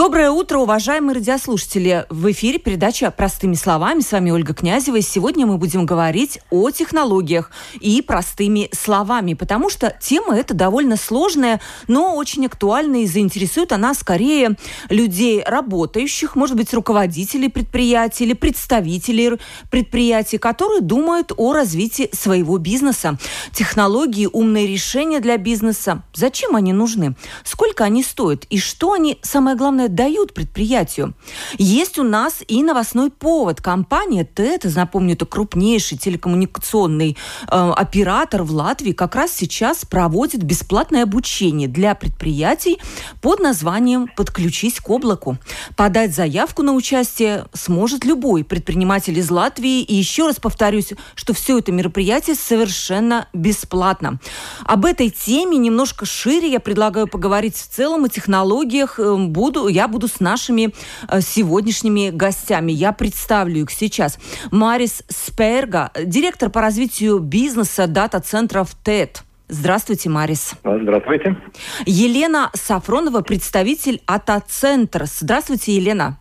Доброе утро, уважаемые радиослушатели! В эфире передача «Простыми словами». С вами Ольга Князева. И сегодня мы будем говорить о технологиях и простыми словами, потому что тема эта довольно сложная, но очень актуальная и заинтересует она скорее людей работающих, может быть, руководителей предприятий или представителей предприятий, которые думают о развитии своего бизнеса. Технологии, умные решения для бизнеса. Зачем они нужны? Сколько они стоят? И что они, самое главное, дают предприятию. Есть у нас и новостной повод. Компания ТЭТ, напомню, это крупнейший телекоммуникационный э, оператор в Латвии, как раз сейчас проводит бесплатное обучение для предприятий под названием «Подключись к облаку». Подать заявку на участие сможет любой предприниматель из Латвии. И еще раз повторюсь, что все это мероприятие совершенно бесплатно. Об этой теме немножко шире я предлагаю поговорить в целом о технологиях. Эм, буду я буду с нашими э, сегодняшними гостями. Я представлю их сейчас. Марис Сперга, директор по развитию бизнеса дата-центров ТЭТ. Здравствуйте, Марис. Здравствуйте. Елена Сафронова, представитель АТА-центр. Здравствуйте, Елена.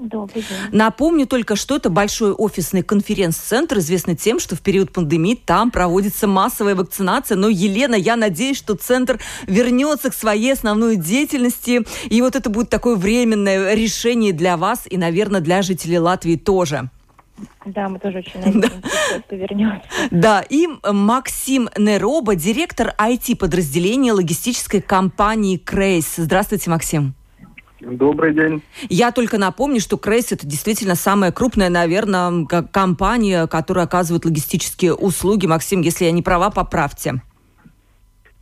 Добрый день. Напомню только, что это большой офисный конференц-центр, известный тем, что в период пандемии там проводится массовая вакцинация. Но, Елена, я надеюсь, что центр вернется к своей основной деятельности. И вот это будет такое временное решение для вас и, наверное, для жителей Латвии тоже. Да, мы тоже очень надеемся, что это вернется. Да, и Максим Нероба, директор IT-подразделения логистической компании Крейс. Здравствуйте, Максим. Добрый день. Я только напомню, что Крейс это действительно самая крупная, наверное, компания, которая оказывает логистические услуги. Максим, если я не права, поправьте.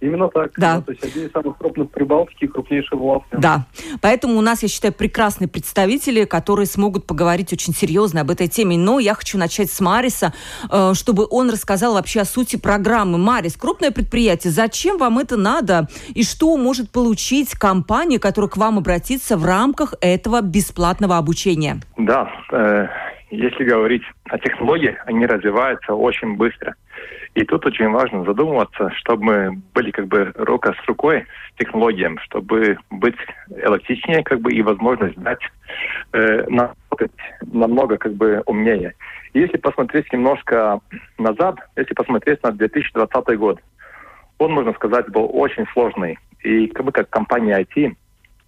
Именно так. Да. Ну, то есть один из самых крупных Прибалтики, крупнейший в Латвии. Да. Поэтому у нас, я считаю, прекрасные представители, которые смогут поговорить очень серьезно об этой теме. Но я хочу начать с Мариса, э, чтобы он рассказал вообще о сути программы. Марис, крупное предприятие, зачем вам это надо? И что может получить компания, которая к вам обратится в рамках этого бесплатного обучения? Да. Э, если говорить о технологиях, они развиваются очень быстро. И тут очень важно задумываться, чтобы мы были как бы рука с рукой технологиям, чтобы быть эластичнее как бы и возможность дать э, намного как бы умнее. Если посмотреть немножко назад, если посмотреть на 2020 год, он, можно сказать, был очень сложный. И как бы как компания IT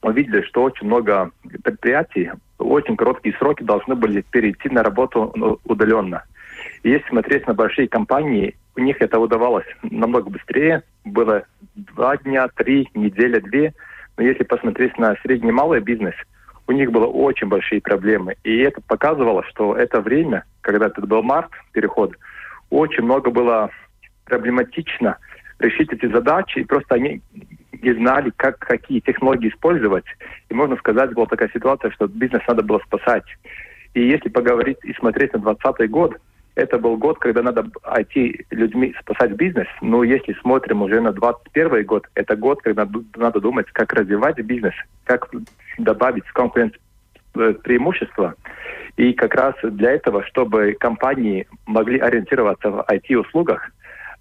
мы видели, что очень много предприятий в очень короткие сроки должны были перейти на работу ну, удаленно. И если смотреть на большие компании, у них это удавалось намного быстрее. Было два дня, три, неделя, две. Но если посмотреть на средний малый бизнес, у них было очень большие проблемы. И это показывало, что это время, когда это был март, переход, очень много было проблематично решить эти задачи, и просто они не знали, как, какие технологии использовать. И можно сказать, была такая ситуация, что бизнес надо было спасать. И если поговорить и смотреть на 2020 год, это был год, когда надо IT людьми спасать бизнес. Но если смотрим уже на 2021 год, это год, когда надо думать, как развивать бизнес, как добавить конкуренц э, преимущества. И как раз для этого, чтобы компании могли ориентироваться в IT-услугах,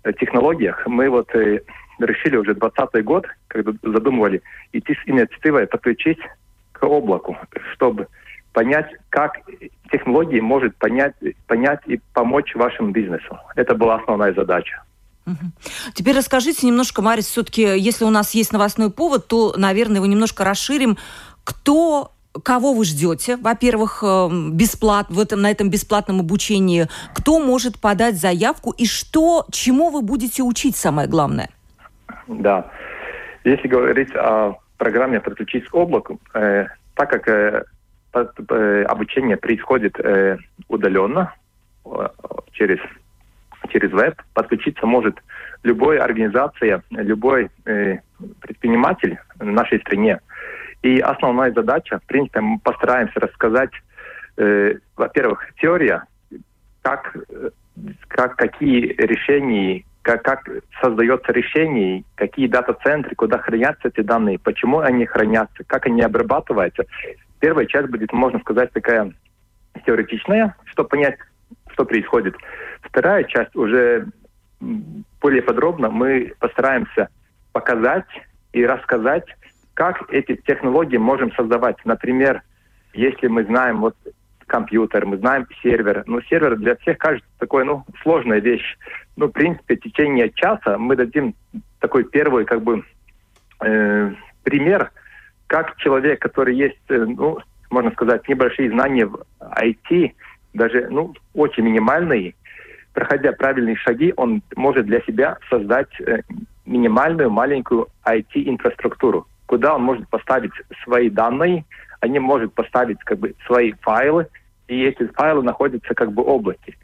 э, технологиях, мы вот э, решили уже 2020 год, когда задумывали идти с инициативой подключить к облаку, чтобы понять, как технологии может понять, понять и помочь вашему бизнесу. Это была основная задача. Теперь расскажите немножко, Марис, все-таки, если у нас есть новостной повод, то, наверное, его немножко расширим. Кто кого вы ждете, во-первых, э, бесплат, в этом, на этом бесплатном обучении, кто может подать заявку и что, чему вы будете учить, самое главное? Да, если говорить о программе «Подключить к облаку», э, так как Э, обучение происходит э, удаленно э, через через веб. Подключиться может любая организация, любой предприниматель в нашей стране. И основная задача, в принципе, мы постараемся рассказать, во-первых, теория, как, как какие решения как, как создается решение, какие дата-центры, куда хранятся эти данные, почему они хранятся, как они обрабатываются. Первая часть будет, можно сказать, такая теоретичная, чтобы понять, что происходит. Вторая часть уже более подробно мы постараемся показать и рассказать, как эти технологии можем создавать. Например, если мы знаем вот компьютер, мы знаем сервер. Ну, сервер для всех кажется такой, ну, сложная вещь. Ну, в принципе, в течение часа мы дадим такой первый, как бы, э, пример, как человек, который есть, э, ну, можно сказать, небольшие знания в IT, даже, ну, очень минимальные, проходя правильные шаги, он может для себя создать э, минимальную маленькую IT-инфраструктуру, куда он может поставить свои данные, они может поставить как бы свои файлы, и эти файлы находятся как бы в облаке.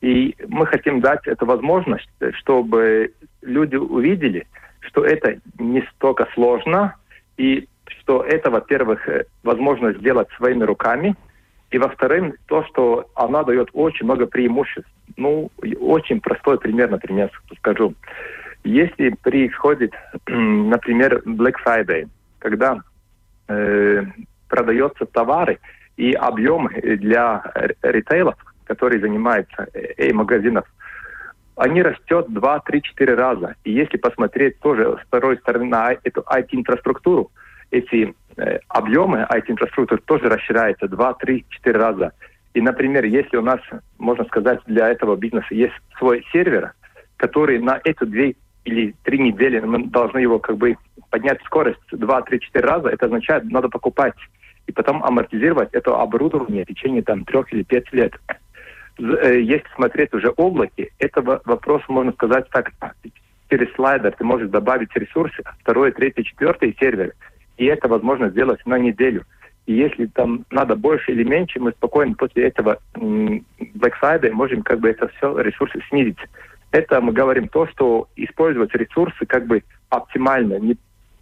И мы хотим дать эту возможность, чтобы люди увидели, что это не столько сложно, и что это, во-первых, э, возможно сделать своими руками, и во-вторых, то, что она дает очень много преимуществ. Ну, очень простой пример, например, скажу. Если происходит, например, Black Friday, когда э, продаются товары и объем для ритейлов, которые занимаются э, магазинов, они растет 2, 3, 4 раза. И если посмотреть тоже с второй стороны на эту IT-инфраструктуру, эти э, объемы IT-инфраструктуры тоже расширяются 2, 3, 4 раза. И, например, если у нас, можно сказать, для этого бизнеса есть свой сервер, который на эти две или три недели мы должны его как бы поднять скорость 2, 3, 4 раза, это означает, надо покупать и потом амортизировать это оборудование в течение там трех или пять лет. Э, если смотреть уже облаки, это вопрос, можно сказать так, через слайдер ты можешь добавить ресурсы, второй, третий, четвертый сервер, и это возможно сделать на неделю. И если там надо больше или меньше, мы спокойно после этого Black Friday можем как бы это все ресурсы снизить. Это мы говорим то, что использовать ресурсы как бы оптимально.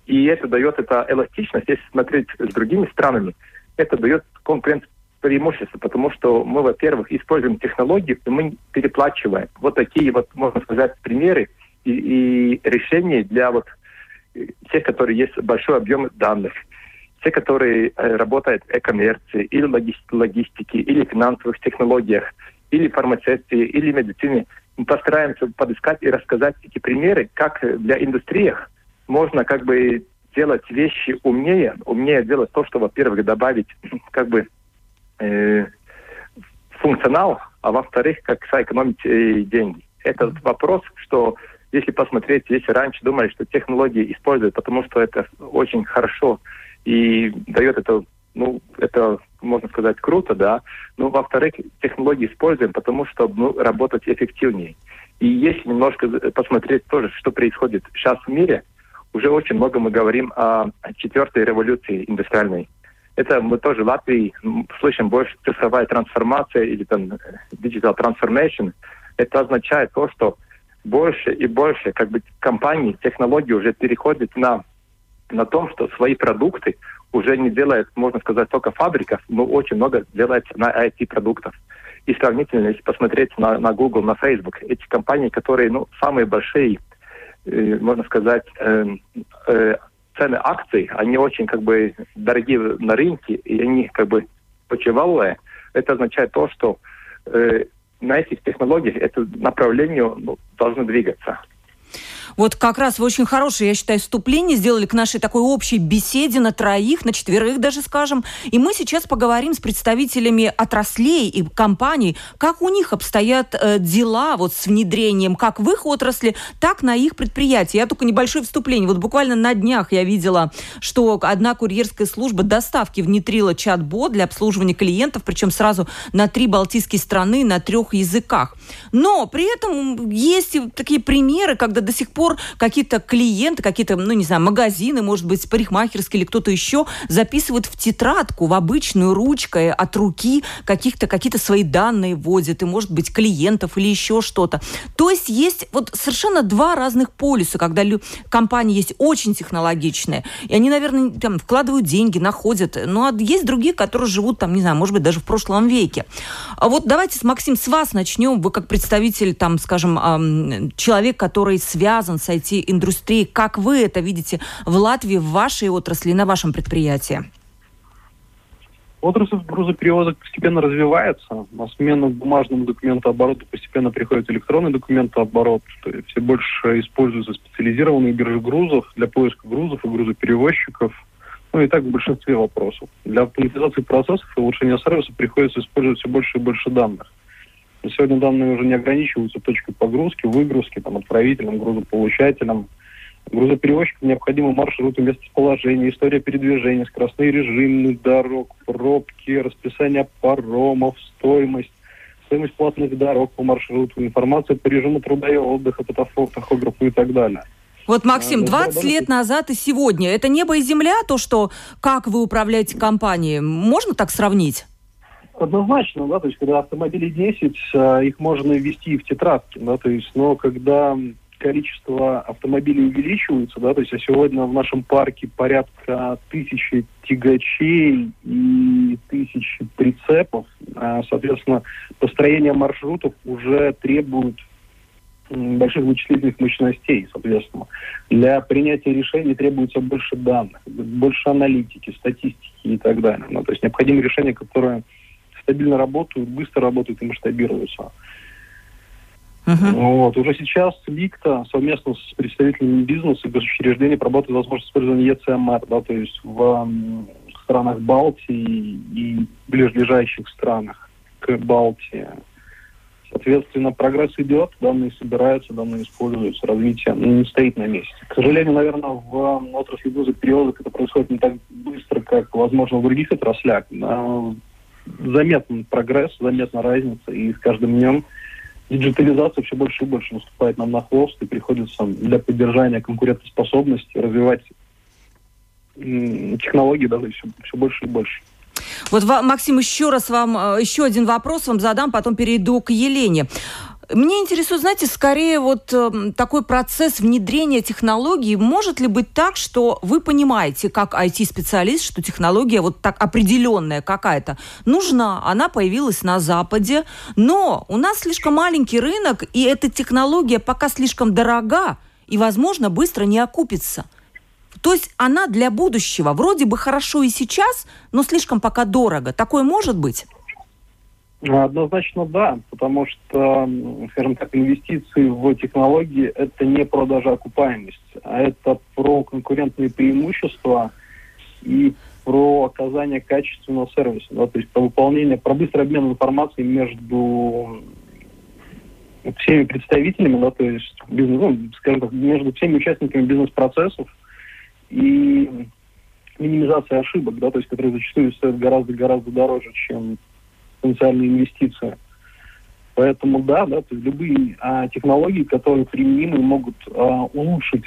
И это дает это эластичность. Если смотреть с другими странами, это дает конкуренцию преимущество, потому что мы, во-первых, используем технологии, и мы переплачиваем. Вот такие вот, можно сказать, примеры и, и решения для вот тех, которые есть большой объем данных, те, которые э, работают в э-коммерции, или логистике, или финансовых технологиях, или фармацевтии, или медицине, мы постараемся подыскать и рассказать эти примеры, как для индустрии можно как бы делать вещи умнее, умнее делать то, что, во-первых, добавить как бы э, функционал, а во-вторых, как сэкономить э, деньги. Это вопрос, что если посмотреть, если раньше думали, что технологии используют, потому что это очень хорошо и дает это, ну, это, можно сказать, круто, да, но, во-вторых, технологии используем, потому что ну, работать эффективнее. И если немножко посмотреть тоже, что происходит сейчас в мире, уже очень много мы говорим о четвертой революции индустриальной. Это мы тоже в Латвии слышим больше цифровая трансформация или там digital transformation. Это означает то, что больше и больше как бы компаний, технологий уже переходят на, на том, что свои продукты уже не делает, можно сказать, только фабриков, но очень много делается на IT-продуктов. И сравнительно, если посмотреть на, на Google, на Facebook, эти компании, которые ну, самые большие, э, можно сказать, э, э, цены акций, они очень как бы дорогие на рынке, и они как бы почевалые. Это означает то, что э, на этих технологиях это направление ну, должно двигаться. Вот как раз вы очень хорошее, я считаю, вступление сделали к нашей такой общей беседе на троих, на четверых даже, скажем. И мы сейчас поговорим с представителями отраслей и компаний, как у них обстоят э, дела вот с внедрением как в их отрасли, так на их предприятии. Я только небольшое вступление. Вот буквально на днях я видела, что одна курьерская служба доставки внедрила чат-бот для обслуживания клиентов, причем сразу на три балтийские страны, на трех языках. Но при этом есть такие примеры, когда до сих пор пор какие-то клиенты, какие-то, ну, не знаю, магазины, может быть, парикмахерские или кто-то еще записывают в тетрадку, в обычную ручкой от руки каких-то, какие-то свои данные вводят, и, может быть, клиентов или еще что-то. То есть есть вот совершенно два разных полюса, когда компании есть очень технологичные, и они, наверное, там вкладывают деньги, находят. Ну, а есть другие, которые живут там, не знаю, может быть, даже в прошлом веке. А вот давайте, Максим, с вас начнем. Вы как представитель, там, скажем, человек, который связан связан с IT-индустрией. Как вы это видите в Латвии, в вашей отрасли, на вашем предприятии? Отрасль грузоперевозок постепенно развивается. На смену бумажному документообороту постепенно приходит электронный документооборот. То есть все больше используются специализированные биржи грузов для поиска грузов и грузоперевозчиков. Ну и так в большинстве вопросов. Для автоматизации процессов и улучшения сервиса приходится использовать все больше и больше данных. На сегодня данные уже не ограничиваются точкой погрузки, выгрузки, там, отправителем, грузополучателем. Грузоперевозчикам необходимы маршруты, местоположение, история передвижения, скоростные режимы дорог, пробки, расписание паромов, стоимость, стоимость платных дорог по маршруту, информация по режиму труда и отдыха, по тахографу и так далее. Вот, Максим, 20 а, лет назад и сегодня, это небо и земля, то, что как вы управляете компанией, можно так сравнить? Однозначно, да, то есть когда автомобилей 10, а, их можно ввести в тетрадки, да, то есть, но когда количество автомобилей увеличивается, да, то есть а сегодня в нашем парке порядка тысячи тягачей и тысячи прицепов, а, соответственно, построение маршрутов уже требует больших вычислительных мощностей, соответственно. Для принятия решений требуется больше данных, больше аналитики, статистики и так далее. Ну, то есть необходимы решения, которые стабильно работают, быстро работают и масштабируются. Uh-huh. Вот. Уже сейчас ЛИКТА совместно с представителями бизнеса и госучреждений прорабатывает возможность использования ЕЦМР, да, то есть в странах Балтии и ближайших странах к Балтии. Соответственно, прогресс идет, данные собираются, данные используются, развитие не стоит на месте. К сожалению, наверное, в отрасли грузоперевозок это происходит не так быстро, как, возможно, в других отраслях. Но заметен прогресс, заметна разница, и с каждым днем диджитализация все больше и больше наступает нам на хвост, и приходится для поддержания конкурентоспособности развивать технологии да, все, все больше и больше. Вот, Максим, еще раз вам, э, еще один вопрос вам задам, потом перейду к Елене. Мне интересует, знаете, скорее вот э, такой процесс внедрения технологий. Может ли быть так, что вы понимаете, как IT-специалист, что технология вот так определенная какая-то нужна, она появилась на Западе, но у нас слишком маленький рынок, и эта технология пока слишком дорога и, возможно, быстро не окупится. То есть она для будущего вроде бы хорошо и сейчас, но слишком пока дорого. Такое может быть? Однозначно да, потому что, скажем так, инвестиции в технологии – это не про даже окупаемость, а это про конкурентные преимущества и про оказание качественного сервиса, да, то есть про выполнение, про быстрый обмен информацией между всеми представителями, да, то есть бизнес, ну, скажем так, между всеми участниками бизнес-процессов и минимизация ошибок, да, то есть которые зачастую стоят гораздо-гораздо дороже, чем потенциальные инвестиции. Поэтому да, да, то есть любые а, технологии, которые применимы, могут а, улучшить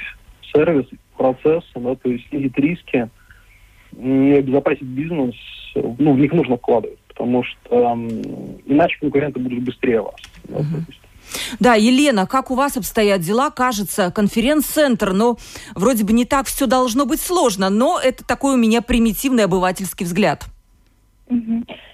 сервис, процесс, да, то есть снизить риски и обезопасить бизнес, ну, в них нужно вкладывать, потому что э, иначе конкуренты будут быстрее вас. Да, uh-huh. Да, Елена, как у вас обстоят дела? Кажется, конференц-центр, но вроде бы не так все должно быть сложно, но это такой у меня примитивный обывательский взгляд.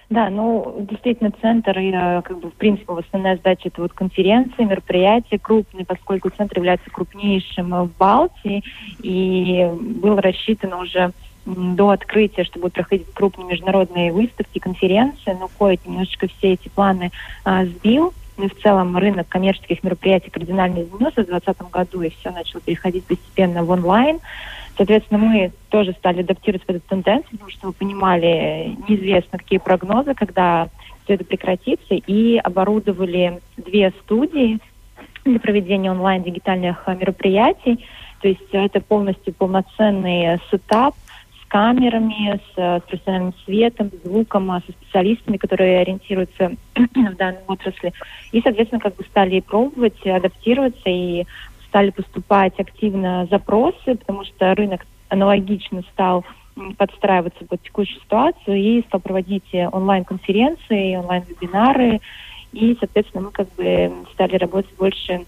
Да, ну, действительно, центр, и, э, как бы, в принципе, основная задача это вот конференции, мероприятия крупные, поскольку центр является крупнейшим в Балтии, и был рассчитан уже до открытия, что будут проходить крупные международные выставки, конференции, но кое немножечко все эти планы а, сбил. Ну и в целом рынок коммерческих мероприятий кардинально изменился в 2020 году, и все начало переходить постепенно в онлайн. Соответственно, мы тоже стали адаптироваться под эту тенденцию, потому что мы понимали, неизвестно, какие прогнозы, когда все это прекратится, и оборудовали две студии для проведения онлайн-дигитальных мероприятий. То есть это полностью полноценный сетап с камерами, с, с профессиональным светом, звуком, со специалистами, которые ориентируются в данной отрасли. И, соответственно, как бы стали пробовать, адаптироваться и стали поступать активно запросы, потому что рынок аналогично стал подстраиваться под текущую ситуацию и стал проводить онлайн-конференции, онлайн-вебинары. И, соответственно, мы как бы стали работать больше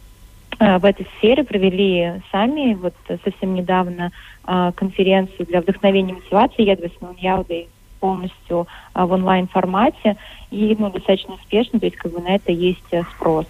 э, в этой сфере, провели сами вот совсем недавно э, конференцию для вдохновения и мотивации Едвесна Яуды полностью э, в онлайн-формате и ну, достаточно успешно, то есть как бы на это есть спрос.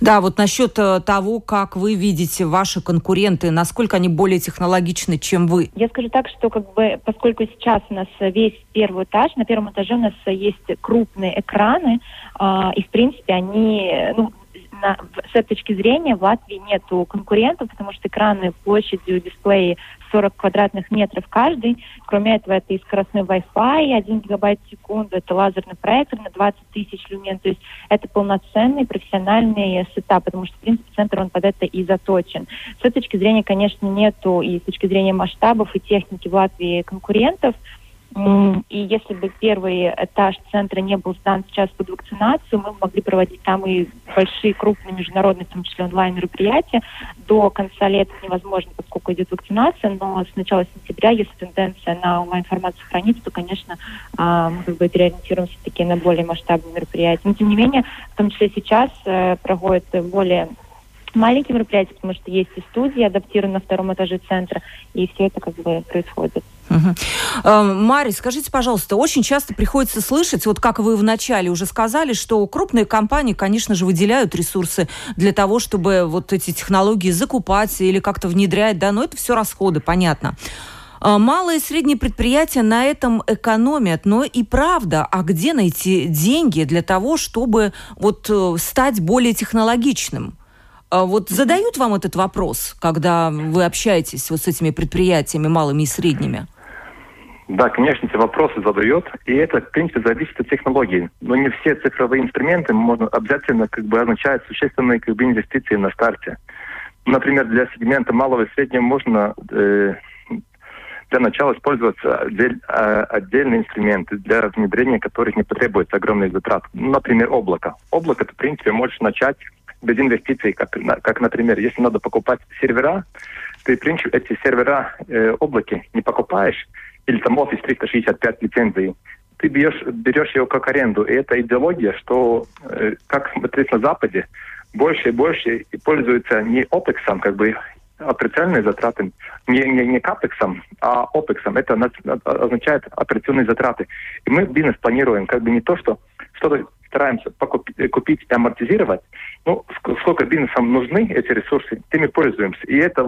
Да, вот насчет э, того, как вы видите ваши конкуренты, насколько они более технологичны, чем вы? Я скажу так, что как бы, поскольку сейчас у нас весь первый этаж, на первом этаже у нас есть крупные экраны, э, и в принципе они, ну, на, с этой точки зрения в Латвии нет конкурентов, потому что экраны площадью дисплеи 40 квадратных метров каждый. Кроме этого, это и скоростной Wi-Fi, 1 гигабайт в секунду, это лазерный проектор на 20 тысяч люмен. То есть это полноценный профессиональный сетап, потому что, в принципе, центр он под это и заточен. С этой точки зрения, конечно, нету и с точки зрения масштабов и техники в Латвии конкурентов – и если бы первый этаж центра не был сдан сейчас под вакцинацию, мы могли проводить там и большие, крупные международные, в том числе онлайн-мероприятия. До конца лета невозможно, поскольку идет вакцинация, но с начала сентября, если тенденция на онлайн-формат сохранится, то, конечно, а, мы как бы переориентируемся таки на более масштабные мероприятия. Но, тем не менее, в том числе сейчас э, проходят более маленькие мероприятия, потому что есть и студии, адаптированы на втором этаже центра, и все это как бы происходит. Угу. Мария, скажите, пожалуйста, очень часто приходится слышать, вот как вы вначале уже сказали, что крупные компании, конечно же, выделяют ресурсы для того, чтобы вот эти технологии закупать или как-то внедрять, да, но это все расходы, понятно. А, малые и средние предприятия на этом экономят, но и правда, а где найти деньги для того, чтобы вот э, стать более технологичным? А вот задают вам этот вопрос, когда вы общаетесь вот с этими предприятиями малыми и средними? Да, конечно, эти вопросы задает, и это, в принципе, зависит от технологии. Но не все цифровые инструменты можно обязательно как бы означают существенные как бы инвестиции на старте. Например, для сегмента малого и среднего можно э, для начала использоваться отдель, э, отдельные инструменты, для внедрения которых не потребуется огромных затрат. Например, облако. Облако, ты, в принципе, можешь начать без инвестиций, как, как например, если надо покупать сервера, ты, в принципе, эти сервера э, облаки не покупаешь, или там Office 365 лицензии, ты берешь, берешь его как аренду. И это идеология, что, э, как смотреть на Западе, больше и больше и пользуются не OPEX, как бы операционные затраты, не, не, не капексом, а опексом. Это означает операционные затраты. И мы бизнес планируем как бы не то, что что-то стараемся покупить, купить и амортизировать. Ну, сколько бизнесам нужны эти ресурсы, теми пользуемся. И это,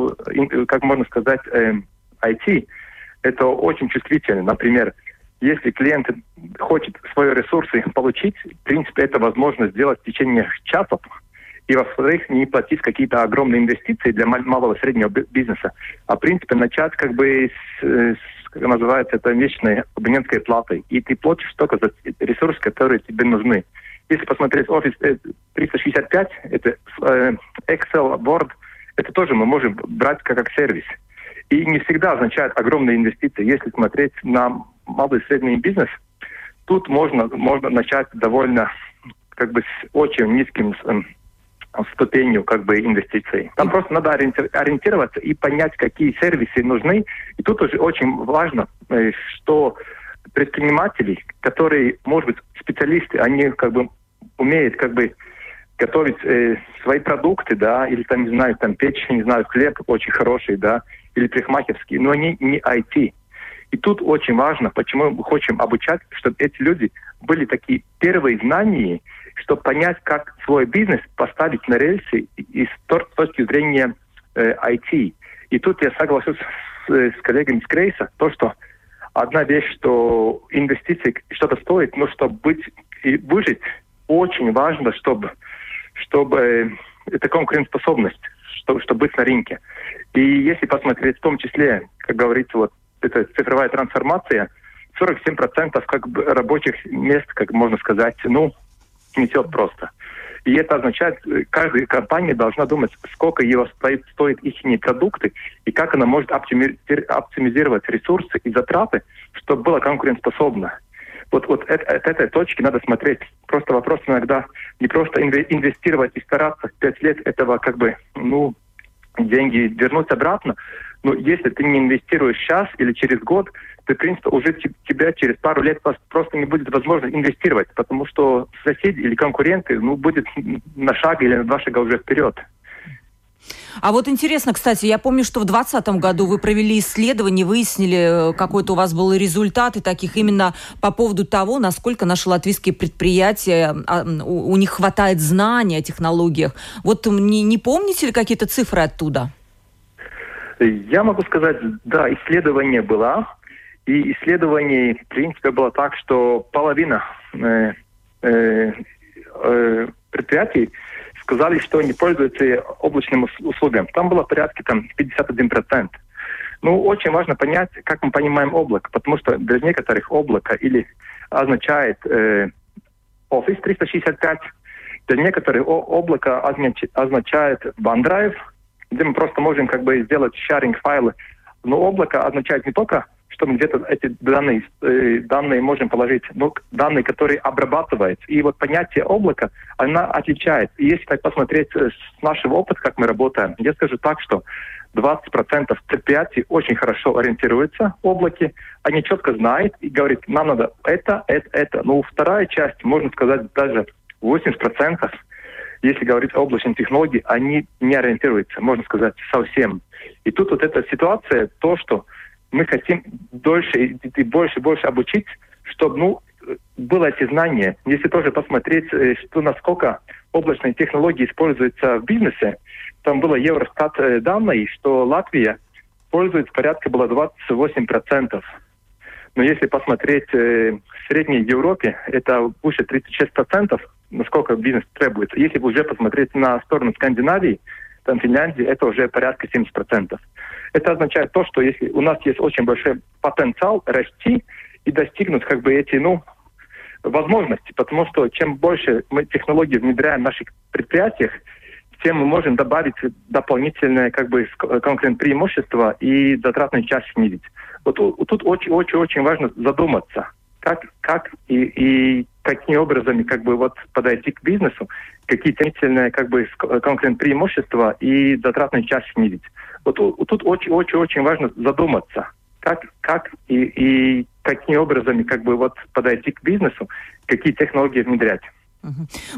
как можно сказать, IT, эм, это очень чувствительно. Например, если клиент хочет свои ресурсы получить, в принципе, это возможно сделать в течение часов, и, во-вторых, не платить какие-то огромные инвестиции для малого и среднего бизнеса, а, в принципе, начать как бы с, с как называется, это вечной абонентской платой. И ты платишь только за ресурсы, которые тебе нужны. Если посмотреть Office 365, э, это э, Excel, Word, это тоже мы можем брать как, как сервис. И не всегда означает огромные инвестиции. Если смотреть на малый и средний бизнес, тут можно, можно начать довольно как бы с очень низким эм, ступенью как бы инвестиций. Там просто надо ориентироваться и понять, какие сервисы нужны. И тут уже очень важно, э, что предприниматели, которые, может быть, специалисты, они как бы умеют как бы готовить э, свои продукты, да, или там, не знаю, там печь, не знаю, хлеб очень хороший, да, или прихмахерский, но они не IT. И тут очень важно, почему мы хотим обучать, чтобы эти люди были такие первые знания, чтобы понять, как свой бизнес поставить на рельсы и с точки зрения э, IT. И тут я соглашусь с, с коллегами с Крейса, то, что одна вещь, что инвестиции что-то стоит, но чтобы быть и выжить, очень важно, чтобы, чтобы э, это конкурентоспособность, чтобы, чтобы быть на рынке. И если посмотреть в том числе, как говорится, вот эта цифровая трансформация, 47% как бы рабочих мест, как можно сказать, ну, несет просто. И это означает, каждая компания должна думать, сколько его стоит, стоит их продукты и как она может оптимизировать ресурсы и затраты, чтобы было конкурентоспособно. Вот, вот от, от этой точки надо смотреть. Просто вопрос иногда не просто инвестировать и стараться пять лет этого как бы, ну, деньги вернуть обратно, но если ты не инвестируешь сейчас или через год, то, в принципе, уже тебя через пару лет просто не будет возможно инвестировать, потому что соседи или конкуренты, ну, будет на шаг или на два шага уже вперед. А вот интересно, кстати, я помню, что в 2020 году вы провели исследование, выяснили, э, какой-то у вас был результат, и таких именно по поводу того, насколько наши латвийские предприятия, а, у, у них хватает знаний о технологиях. Вот не, не помните ли какие-то цифры оттуда? Я могу сказать, да, исследование было, и исследование, в принципе, было так, что половина э, э, э, предприятий сказали, что они пользуются облачным услугами. Там было порядка там, 51%. Ну, очень важно понять, как мы понимаем облако, потому что для некоторых облако или означает э, Office 365, для некоторых облако означает OneDrive, где мы просто можем как бы сделать sharing файлы. Но облако означает не только что мы где-то эти данные, э, данные можем положить, ну, данные, которые обрабатываются. И вот понятие облака, она отличается. И если так посмотреть э, с нашего опыта, как мы работаем, я скажу так, что 20% предприятий очень хорошо ориентируются в облаке, они четко знают и говорят, нам надо это, это, это. Но вторая часть, можно сказать, даже 80%, если говорить о облачной технологии, они не ориентируются, можно сказать, совсем. И тут вот эта ситуация, то, что мы хотим дольше и больше и больше обучить, чтобы ну, было эти знания. Если тоже посмотреть, э, что насколько облачные технологии используются в бизнесе, там было Евростат э, данные, что Латвия пользуется порядка было 28%. Но если посмотреть э, в Средней Европе, это выше 36%, насколько бизнес требуется. Если уже посмотреть на сторону Скандинавии, там Финляндии, это уже порядка 70%. Это означает то, что если у нас есть очень большой потенциал расти и достигнуть как бы эти, ну, возможности, потому что чем больше мы технологий внедряем в наших предприятиях, тем мы можем добавить дополнительное как бы конкурентное преимущество и затратную часть снизить. Вот тут очень-очень-очень важно задуматься, как, как и, и какими образами как бы вот подойти к бизнесу, какие дополнительные как бы конкурентные преимущества и затратную часть снизить. Вот тут очень-очень-очень важно задуматься, как, как и, и какими образами как бы вот подойти к бизнесу, какие технологии внедрять.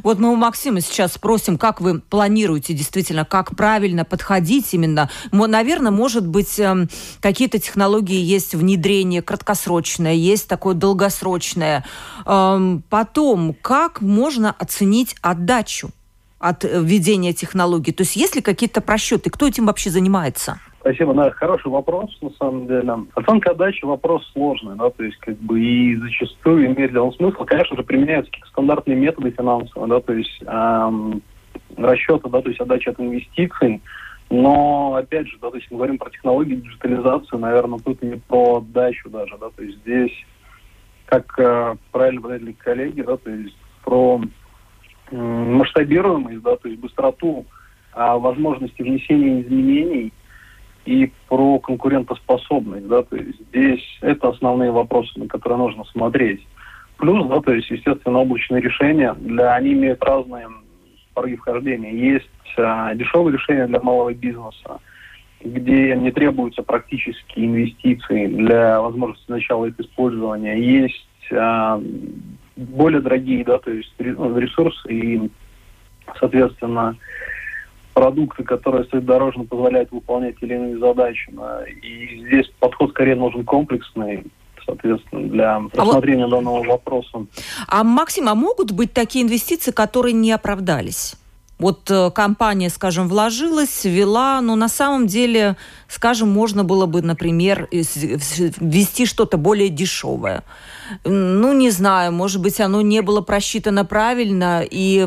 Вот мы у Максима сейчас спросим, как вы планируете действительно, как правильно подходить именно. Наверное, может быть, эм, какие-то технологии есть внедрение краткосрочное, есть такое долгосрочное. Эм, потом, как можно оценить отдачу от э, введения технологий? То есть есть ли какие-то просчеты? Кто этим вообще занимается? Спасибо, да, хороший вопрос, на самом деле. Оценка отдачи вопрос сложный, да, то есть как бы и зачастую имеет для него смысл. Конечно же, применяются какие-то стандартные методы финансовые, да, то есть эм, расчета, да, то есть отдачи от инвестиций, но, опять же, да, то есть мы говорим про технологии, диджитализацию, наверное, тут не про отдачу даже, да, то есть здесь, как э, правильно говорили коллеги, да, то есть про масштабируемость, да, то есть быстроту э, возможности внесения изменений – и про конкурентоспособность, да, то есть здесь это основные вопросы, на которые нужно смотреть. Плюс, да, то есть, естественно, облачные решения, для, они имеют разные пороги вхождения. Есть а, дешевые решения для малого бизнеса, где не требуются практически инвестиции для возможности начала их использования. Есть а, более дорогие, да, то есть ресурсы и, соответственно, продукты, которые среднедорожно позволяют выполнять или иные задачи. И здесь подход скорее нужен комплексный, соответственно, для рассмотрения а вот... данного вопроса. А, Максим, а могут быть такие инвестиции, которые не оправдались? Вот э, компания, скажем, вложилась, ввела, но на самом деле, скажем, можно было бы, например, ввести что-то более дешевое. Ну, не знаю, может быть, оно не было просчитано правильно, и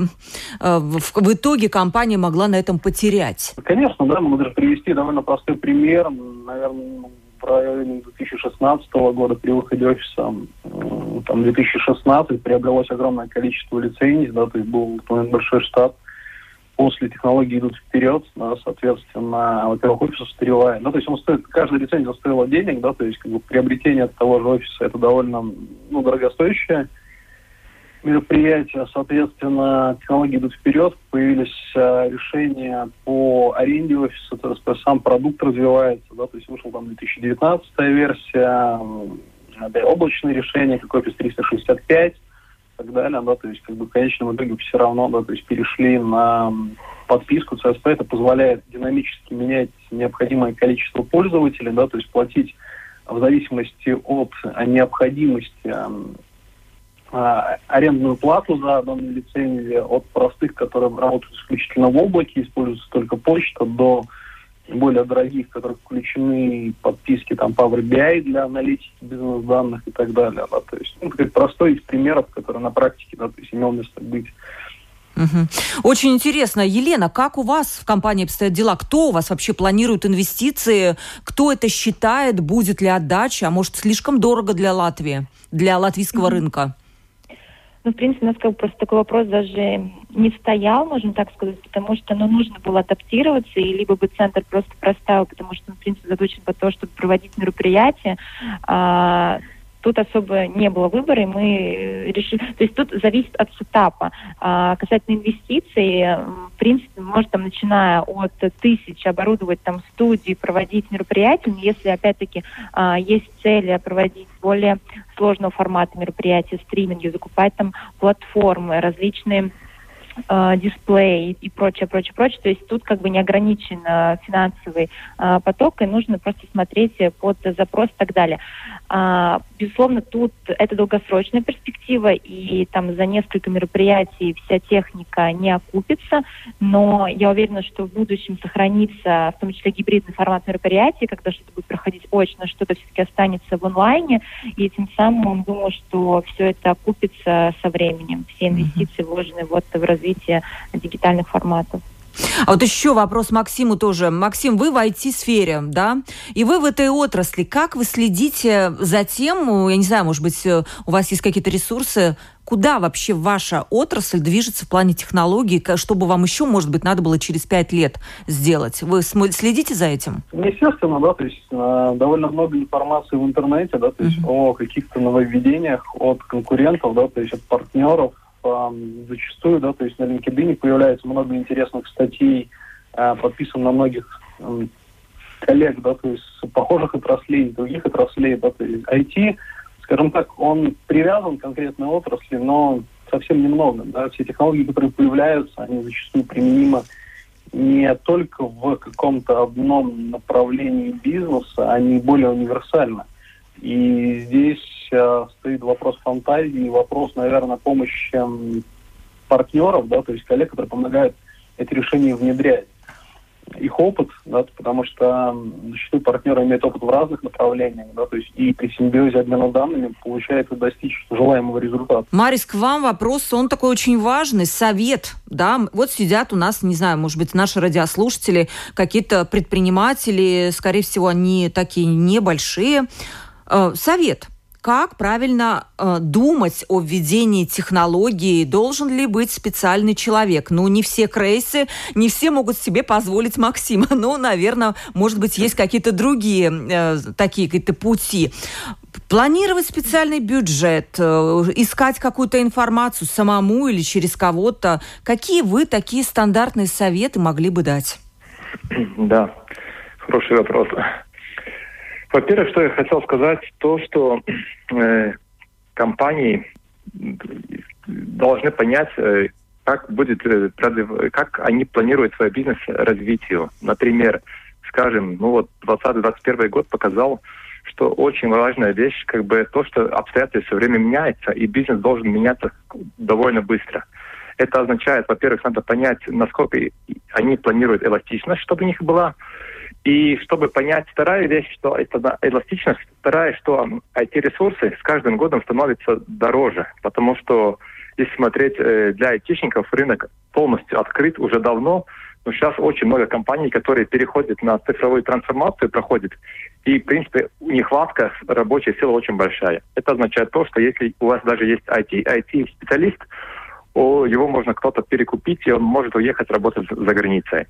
э, в, итоге компания могла на этом потерять. Конечно, да, мы можем привести довольно простой пример, наверное, районе 2016 года при выходе офиса, там, 2016 приобрелось огромное количество лицензий, да, то есть был большой штат, после технологии идут вперед, да, соответственно, во-первых, офис устаревает. Ну, то есть он стоит, каждая лицензия стоила денег, да, то есть как бы приобретение того же офиса это довольно ну, дорогостоящее мероприятие. Соответственно, технологии идут вперед, появились э, решения по аренде офиса, то есть сам продукт развивается, да, то есть вышел там 2019 версия, э, облачные решения, как офис 365, и так далее, да, то есть как бы в конечном итоге все равно, да, то есть перешли на подписку. ЦСП, это позволяет динамически менять необходимое количество пользователей, да, то есть платить в зависимости от необходимости а, арендную плату за данную лицензию от простых, которые работают исключительно в облаке, используются только почта, до более дорогих, которые включены подписки там Power BI для аналитики бизнес-данных и так далее. Да, то есть, ну, это простой из примеров, который на практике, да, то есть имел место быть. Угу. Очень интересно. Елена, как у вас в компании обстоят дела? Кто у вас вообще планирует инвестиции? Кто это считает? Будет ли отдача? А может, слишком дорого для Латвии, для латвийского угу. рынка? Ну, в принципе, у нас как бы просто такой вопрос даже не стоял, можем так сказать, потому что ну, нужно было адаптироваться, и либо бы центр просто проставил, потому что, ну, в принципе, заточен по то, чтобы проводить мероприятия, а, тут особо не было выбора, и мы решили... То есть тут зависит от сетапа. А, касательно инвестиций, в принципе, может там, начиная от тысяч оборудовать там студии, проводить мероприятия, если, опять-таки, а, есть цель проводить более сложного формата мероприятия, стриминги, закупать там платформы, различные э, дисплей и прочее, прочее, прочее. То есть тут как бы не ограничен э, финансовый э, поток, и нужно просто смотреть под запрос и так далее. А, безусловно, тут это долгосрочная перспектива, и там за несколько мероприятий вся техника не окупится, но я уверена, что в будущем сохранится в том числе гибридный формат мероприятий, когда что-то будет проходить очно, что-то все-таки останется в онлайне, и тем самым думаю, что все это окупится со временем, все инвестиции вложены вот в развитие дигитальных форматов. А вот еще вопрос Максиму тоже. Максим, вы в IT-сфере, да? И вы в этой отрасли. Как вы следите за тем, я не знаю, может быть, э, у вас есть какие-то ресурсы, куда вообще ваша отрасль движется в плане технологий, чтобы вам еще, может быть, надо было через пять лет сделать? Вы следите за этим? Естественно, да, то есть э, довольно много информации в интернете, да, то есть uh-huh. о каких-то нововведениях от конкурентов, да, то есть от партнеров, зачастую, да, то есть на LinkedIn появляется много интересных статей, э, подписан на многих коллег, да, то есть похожих отраслей, других отраслей, да, то есть IT, скажем так, он привязан к конкретной отрасли, но совсем немного, да, все технологии, которые появляются, они зачастую применимы не только в каком-то одном направлении бизнеса, они более универсальны. И здесь э, стоит вопрос фантазии, вопрос, наверное, помощи партнеров, да, то есть коллег, которые помогают эти решения внедрять. Их опыт, да, потому что зачастую партнеры имеют опыт в разных направлениях, да, то есть и при симбиозе обмена данными получается достичь желаемого результата. Марис, к вам вопрос, он такой очень важный, совет, да, вот сидят у нас, не знаю, может быть, наши радиослушатели, какие-то предприниматели, скорее всего, они такие небольшие, совет. Как правильно э, думать о введении технологии? Должен ли быть специальный человек? Ну, не все крейсы, не все могут себе позволить Максима. Ну, наверное, может быть, есть какие-то другие э, такие какие-то пути. Планировать специальный бюджет, э, искать какую-то информацию самому или через кого-то. Какие вы такие стандартные советы могли бы дать? Да, хороший вопрос. Во-первых, что я хотел сказать, то, что э, компании должны понять, э, как будет, э, как они планируют свой бизнес развитию. Например, скажем, ну вот 2021 год показал, что очень важная вещь, как бы то, что обстоятельства все время меняются, и бизнес должен меняться довольно быстро. Это означает, во-первых, надо понять, насколько они планируют эластичность, чтобы у них была, и чтобы понять вторая вещь, что это эластичность, вторая, что эти ресурсы с каждым годом становятся дороже, потому что если смотреть э, для айтишников, рынок полностью открыт уже давно, но сейчас очень много компаний, которые переходят на цифровую трансформацию, проходят, и, в принципе, нехватка рабочей силы очень большая. Это означает то, что если у вас даже есть IT, IT-специалист, его можно кто-то перекупить, и он может уехать работать за границей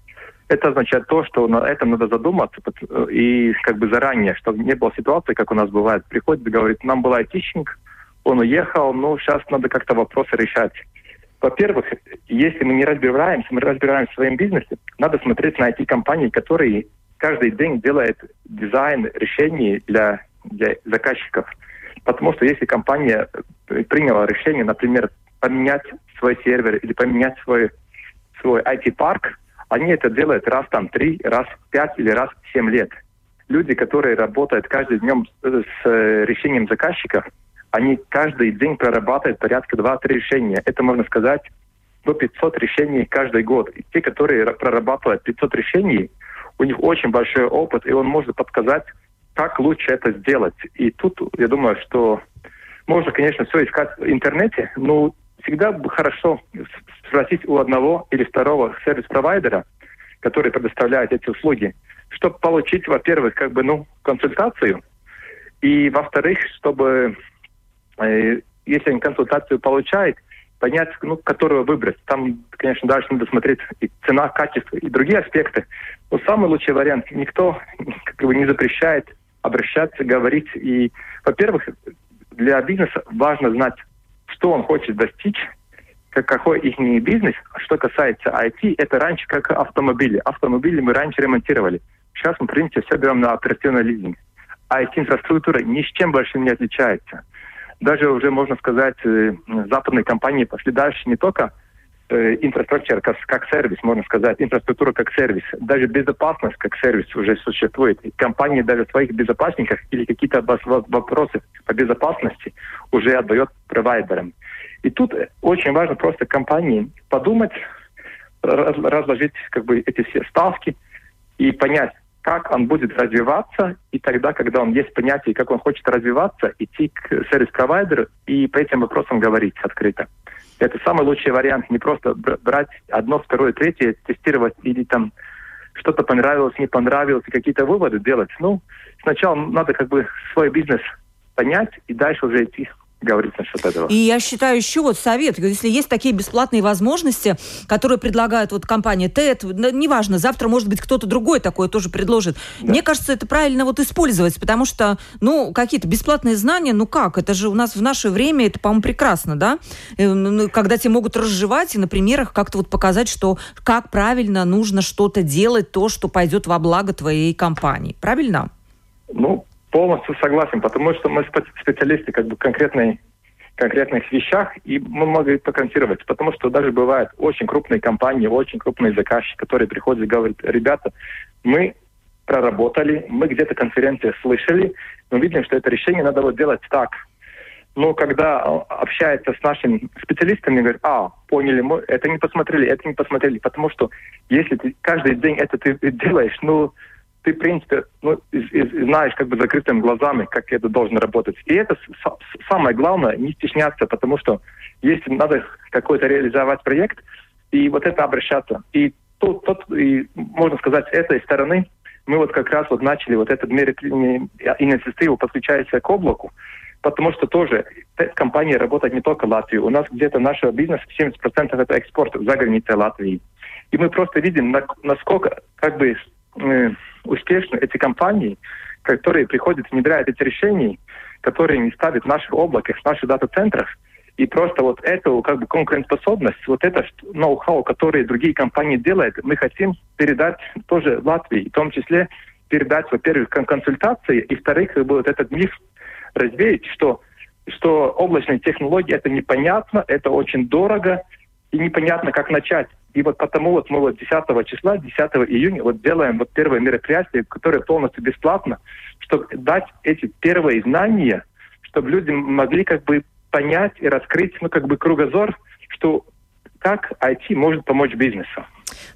это означает то, что на этом надо задуматься и как бы заранее, чтобы не было ситуации, как у нас бывает. Приходит говорит, нам был айтишник, он уехал, ну, сейчас надо как-то вопросы решать. Во-первых, если мы не разбираемся, мы разбираемся в своем бизнесе, надо смотреть на IT-компании, которые каждый день делают дизайн решений для, для заказчиков. Потому что если компания приняла решение, например, поменять свой сервер или поменять свой, свой IT-парк, они это делают раз там три, раз пять или раз семь лет. Люди, которые работают каждый днем с, с решением заказчика, они каждый день прорабатывают порядка 2-3 решения. Это можно сказать до 500 решений каждый год. И те, которые прорабатывают 500 решений, у них очень большой опыт, и он может подсказать, как лучше это сделать. И тут, я думаю, что можно, конечно, все искать в интернете, но всегда хорошо спросить у одного или второго сервис-провайдера, который предоставляет эти услуги, чтобы получить, во-первых, как бы, ну, консультацию, и, во-вторых, чтобы, э, если они консультацию получают, понять, ну, которого выбрать. Там, конечно, дальше надо смотреть и цена, качество, и другие аспекты. Но самый лучший вариант, никто как бы не запрещает обращаться, говорить. И, во-первых, для бизнеса важно знать, что он хочет достичь, как, какой их бизнес. Что касается IT, это раньше как автомобили. Автомобили мы раньше ремонтировали. Сейчас мы, в принципе, все берем на оперативный лизинг. IT-инфраструктура ни с чем больше не отличается. Даже уже, можно сказать, э, западные компании пошли дальше не только инфраструктура как, как сервис, можно сказать, инфраструктура как сервис. Даже безопасность как сервис уже существует. И компании даже своих безопасников или какие-то вопросы по безопасности уже отдает провайдерам. И тут очень важно просто компании подумать, разложить как бы эти все ставки и понять, как он будет развиваться, и тогда, когда он есть понятие, как он хочет развиваться, идти к сервис-провайдеру и по этим вопросам говорить открыто. Это самый лучший вариант, не просто брать одно, второе, третье, тестировать или там что-то понравилось, не понравилось, и какие-то выводы делать. Ну, сначала надо как бы свой бизнес понять и дальше уже идти говорить насчет этого. И я считаю еще вот совет, если есть такие бесплатные возможности, которые предлагают вот компания ТЭТ, неважно, завтра, может быть, кто-то другой такое тоже предложит. Да. Мне кажется, это правильно вот использовать, потому что, ну, какие-то бесплатные знания, ну как, это же у нас в наше время, это, по-моему, прекрасно, да? Э, когда тебе могут разжевать и на примерах как-то вот показать, что как правильно нужно что-то делать, то, что пойдет во благо твоей компании. Правильно? Ну, полностью согласен, потому что мы специалисты как бы конкретной конкретных вещах, и мы могли поконсировать, потому что даже бывают очень крупные компании, очень крупные заказчики, которые приходят и говорят, ребята, мы проработали, мы где-то конференции слышали, но видим, что это решение надо вот делать так. Но когда общается с нашими специалистами, говорят, а, поняли, мы это не посмотрели, это не посмотрели, потому что если ты каждый день это ты делаешь, ну, ты, в принципе, ну, знаешь как бы закрытыми глазами, как это должно работать. И это самое главное, не стесняться, потому что если надо какой-то реализовать проект, и вот это обращаться. И тут, тут и, можно сказать, с этой стороны мы вот как раз вот начали вот этот инициативу, подключаясь к облаку, потому что тоже компания работает не только в. У нас где-то нашего бизнеса 70% это экспорт за границей Латвии. И мы просто видим, насколько как бы э, успешны эти компании, которые приходят, внедряют эти решения, которые не ставят в наших облаках, в наших дата-центрах, и просто вот эту как бы конкурентоспособность, вот это ноу-хау, которое другие компании делают, мы хотим передать тоже Латвии, в том числе передать, во-первых, консультации, и, во-вторых, как бы вот этот миф развеять, что, что облачные технологии это непонятно, это очень дорого, и непонятно, как начать. И вот потому вот мы вот 10 числа, 10 июня вот делаем вот первое мероприятие, которое полностью бесплатно, чтобы дать эти первые знания, чтобы люди могли как бы понять и раскрыть, ну, как бы кругозор, что как IT может помочь бизнесу.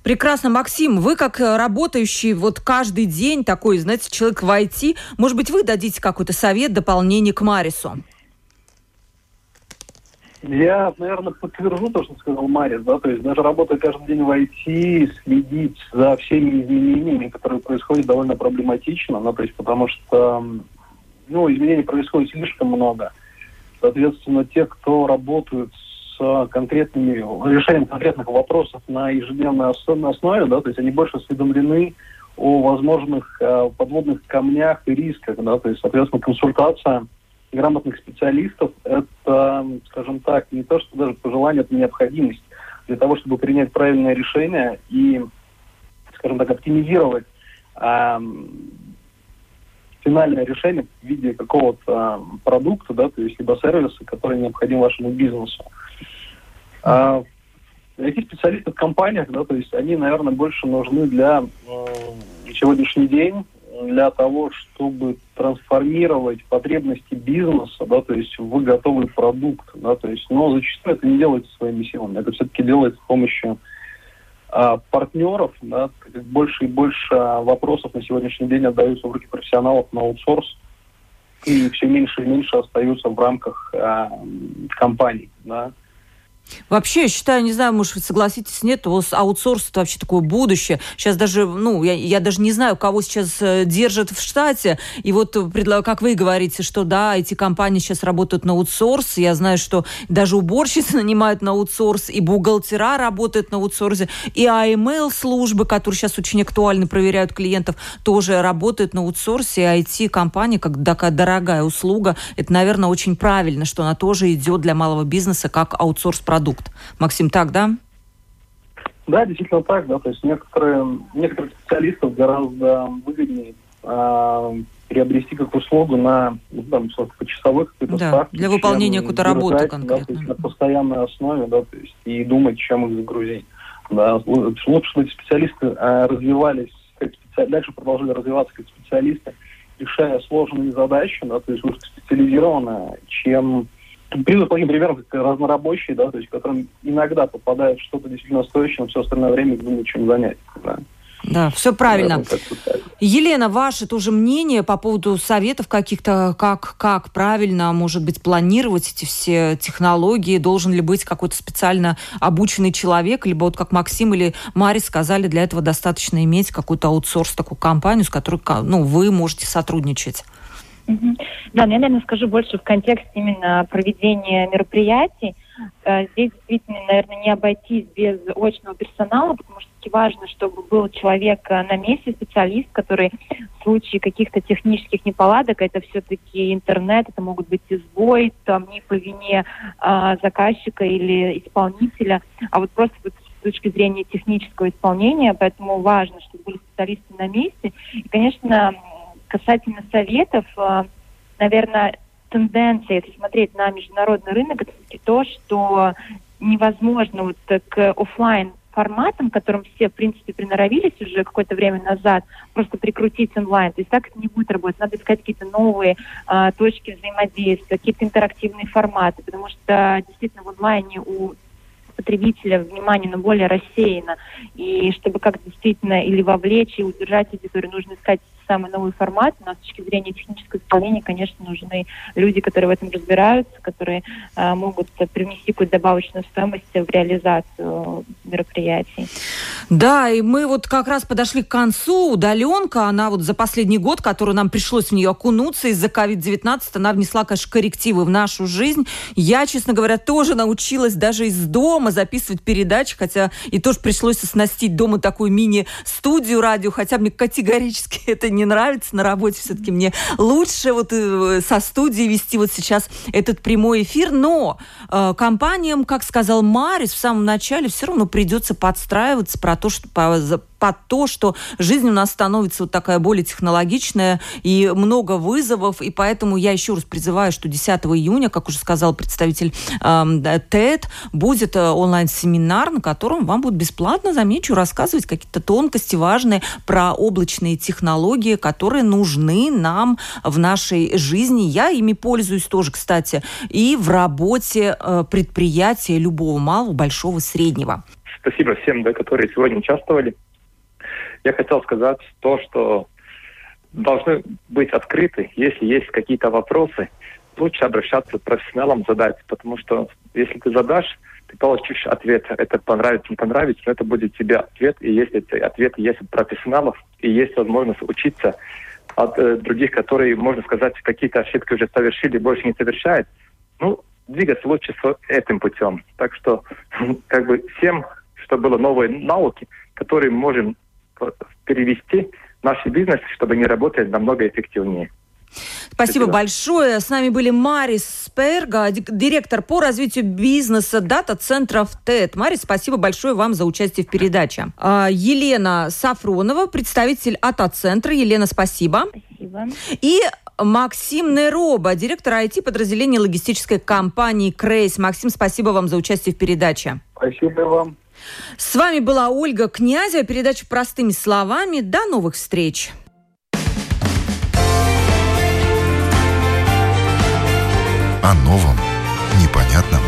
Прекрасно, Максим. Вы как работающий вот каждый день такой, знаете, человек в IT, может быть, вы дадите какой-то совет, дополнение к Марису? Я, наверное, подтвержу то, что сказал Марис, да, то есть даже работая каждый день в IT, следить за всеми изменениями, которые происходят, довольно проблематично, ну, то есть потому что, ну, изменений происходит слишком много. Соответственно, те, кто работают с конкретными, решением конкретных вопросов на ежедневной основе, да, то есть они больше осведомлены о возможных э, подводных камнях и рисках, да, то есть, соответственно, консультация – грамотных специалистов – это, скажем так, не то, что даже пожелание, это необходимость для того, чтобы принять правильное решение и, скажем так, оптимизировать э, финальное решение в виде какого-то продукта, да, то есть либо сервиса, который необходим вашему бизнесу. А, IT-специалисты в компаниях, да, то есть они, наверное, больше нужны для э, сегодняшний день для того, чтобы трансформировать потребности бизнеса, да, то есть в готовый продукт, да, то есть, но зачастую это не делается своими силами, это все-таки делается с помощью а, партнеров, да, больше и больше вопросов на сегодняшний день отдаются в руки профессионалов на аутсорс, и все меньше и меньше остаются в рамках а, компаний, да. Вообще, я считаю, не знаю, может, вы согласитесь, нет, аутсорс это вообще такое будущее. Сейчас даже, ну, я, я даже не знаю, кого сейчас э, держат в штате. И вот, э, как вы говорите, что да, эти компании сейчас работают на аутсорс. Я знаю, что даже уборщицы нанимают на аутсорс, и бухгалтера работают на аутсорсе, и AML службы, которые сейчас очень актуальны, проверяют клиентов, тоже работают на аутсорсе. И IT-компания, как такая дорогая услуга, это, наверное, очень правильно, что она тоже идет для малого бизнеса как аутсорс-продукт продукт. Максим, так, да? Да, действительно так, да. То есть некоторые, некоторых специалистов гораздо выгоднее э, приобрести как услугу на, ну, там, по часовых какой-то да, ставке. для выполнения какой-то работы конкретно. Да, то есть на постоянной основе, да, то есть и думать, чем их загрузить. Да, лучше, чтобы эти специалисты э, развивались, как специали... дальше продолжали развиваться как специалисты, решая сложные задачи, да, то есть узкоспециализированно, чем Признак таким примером, как разнорабочие, да, то есть, которым иногда попадает что-то действительно стоящее, но все остальное время думают, чем занять. Да. Да, все правильно. Елена, ваше тоже мнение по поводу советов каких-то, как, как правильно, может быть, планировать эти все технологии? Должен ли быть какой-то специально обученный человек? Либо вот как Максим или Мари сказали, для этого достаточно иметь какую-то аутсорс, такую компанию, с которой ну, вы можете сотрудничать? Да, но я, наверное, скажу больше в контексте именно проведения мероприятий. Э, здесь действительно, наверное, не обойтись без очного персонала, потому что важно, чтобы был человек э, на месте, специалист, который в случае каких-то технических неполадок, это все-таки интернет, это могут быть сбой, там не по вине а, заказчика или исполнителя, а вот просто вот с точки зрения технического исполнения, поэтому важно, чтобы были специалисты на месте. И, конечно, Касательно советов, э, наверное, тенденция, если смотреть на международный рынок, это то, что невозможно вот к офлайн форматам, к которым все, в принципе, приноровились уже какое-то время назад, просто прикрутить онлайн. То есть так это не будет работать. Надо искать какие-то новые а, точки взаимодействия, какие-то интерактивные форматы, потому что действительно в онлайне у потребителя внимание, но более рассеяно. И чтобы как-то действительно или вовлечь и удержать аудиторию, нужно искать самый новый формат. Но с точки зрения технического исполнения, конечно, нужны люди, которые в этом разбираются, которые э, могут привнести какую-то добавочную стоимость в реализацию мероприятий. Да, и мы вот как раз подошли к концу. Удаленка, она вот за последний год, который нам пришлось в нее окунуться из-за COVID-19, она внесла, конечно, коррективы в нашу жизнь. Я, честно говоря, тоже научилась даже из дома записывать передачи, хотя и тоже пришлось оснастить дома такую мини-студию радио, хотя мне категорически это не нравится на работе. Все-таки мне лучше вот э, со студии вести вот сейчас этот прямой эфир. Но э, компаниям, как сказал Марис в самом начале, все равно придется подстраиваться про то, что по, под то, что жизнь у нас становится вот такая более технологичная и много вызовов, и поэтому я еще раз призываю, что 10 июня, как уже сказал представитель э, ТЭД, будет онлайн-семинар, на котором вам будут бесплатно, замечу, рассказывать какие-то тонкости важные про облачные технологии, которые нужны нам в нашей жизни. Я ими пользуюсь тоже, кстати, и в работе э, предприятия любого малого, большого, среднего. Спасибо всем, да, которые сегодня участвовали. Я хотел сказать то, что должны быть открыты, если есть какие-то вопросы, лучше обращаться к профессионалам задать, потому что если ты задашь, ты получишь ответ, это понравится, не понравится, но это будет тебе ответ, и если эти ответы есть от профессионалов, и есть возможность учиться от э, других, которые, можно сказать, какие-то ошибки уже совершили, больше не совершают, ну, двигаться лучше с этим путем. Так что, как бы, всем, что было новые науки, которые можем перевести наш бизнес, чтобы они работали намного эффективнее. Спасибо, Спасибо большое. С нами были Марис Сперга, директор по развитию бизнеса дата-центров ТЭД. Марис, спасибо большое вам за участие в передаче. А, Елена Сафронова, представитель АТА-центра. Елена, спасибо. Спасибо. Спасибо. И Максим Нероба, директор IT-подразделения логистической компании Крейс. Максим, спасибо вам за участие в передаче. Спасибо вам. С вами была Ольга Князева. Передача простыми словами. До новых встреч. О новом, непонятном,